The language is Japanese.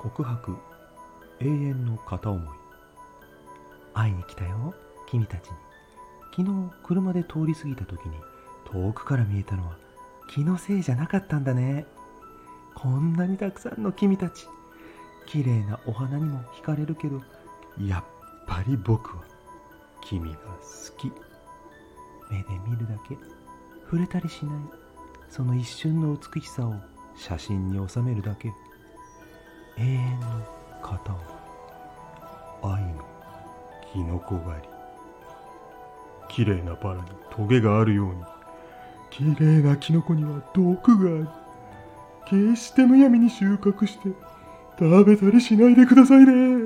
告白。永遠の片思い。会いに来たよ。君たちに。昨日車で通り過ぎた時に遠くから見えたのは気のせいじゃなかったんだね。こんなにたくさんの君たち。綺麗なお花にも惹かれるけどやっぱり僕は君が好き。目で見るだけ。触れたりしない。その一瞬の美しさを写真に収めるだけ。永遠の片思い愛のキノコ狩り。綺麗なバラにトゲがあるように綺麗なキノコには毒がある決してむやみに収穫して食べたりしないでくださいね。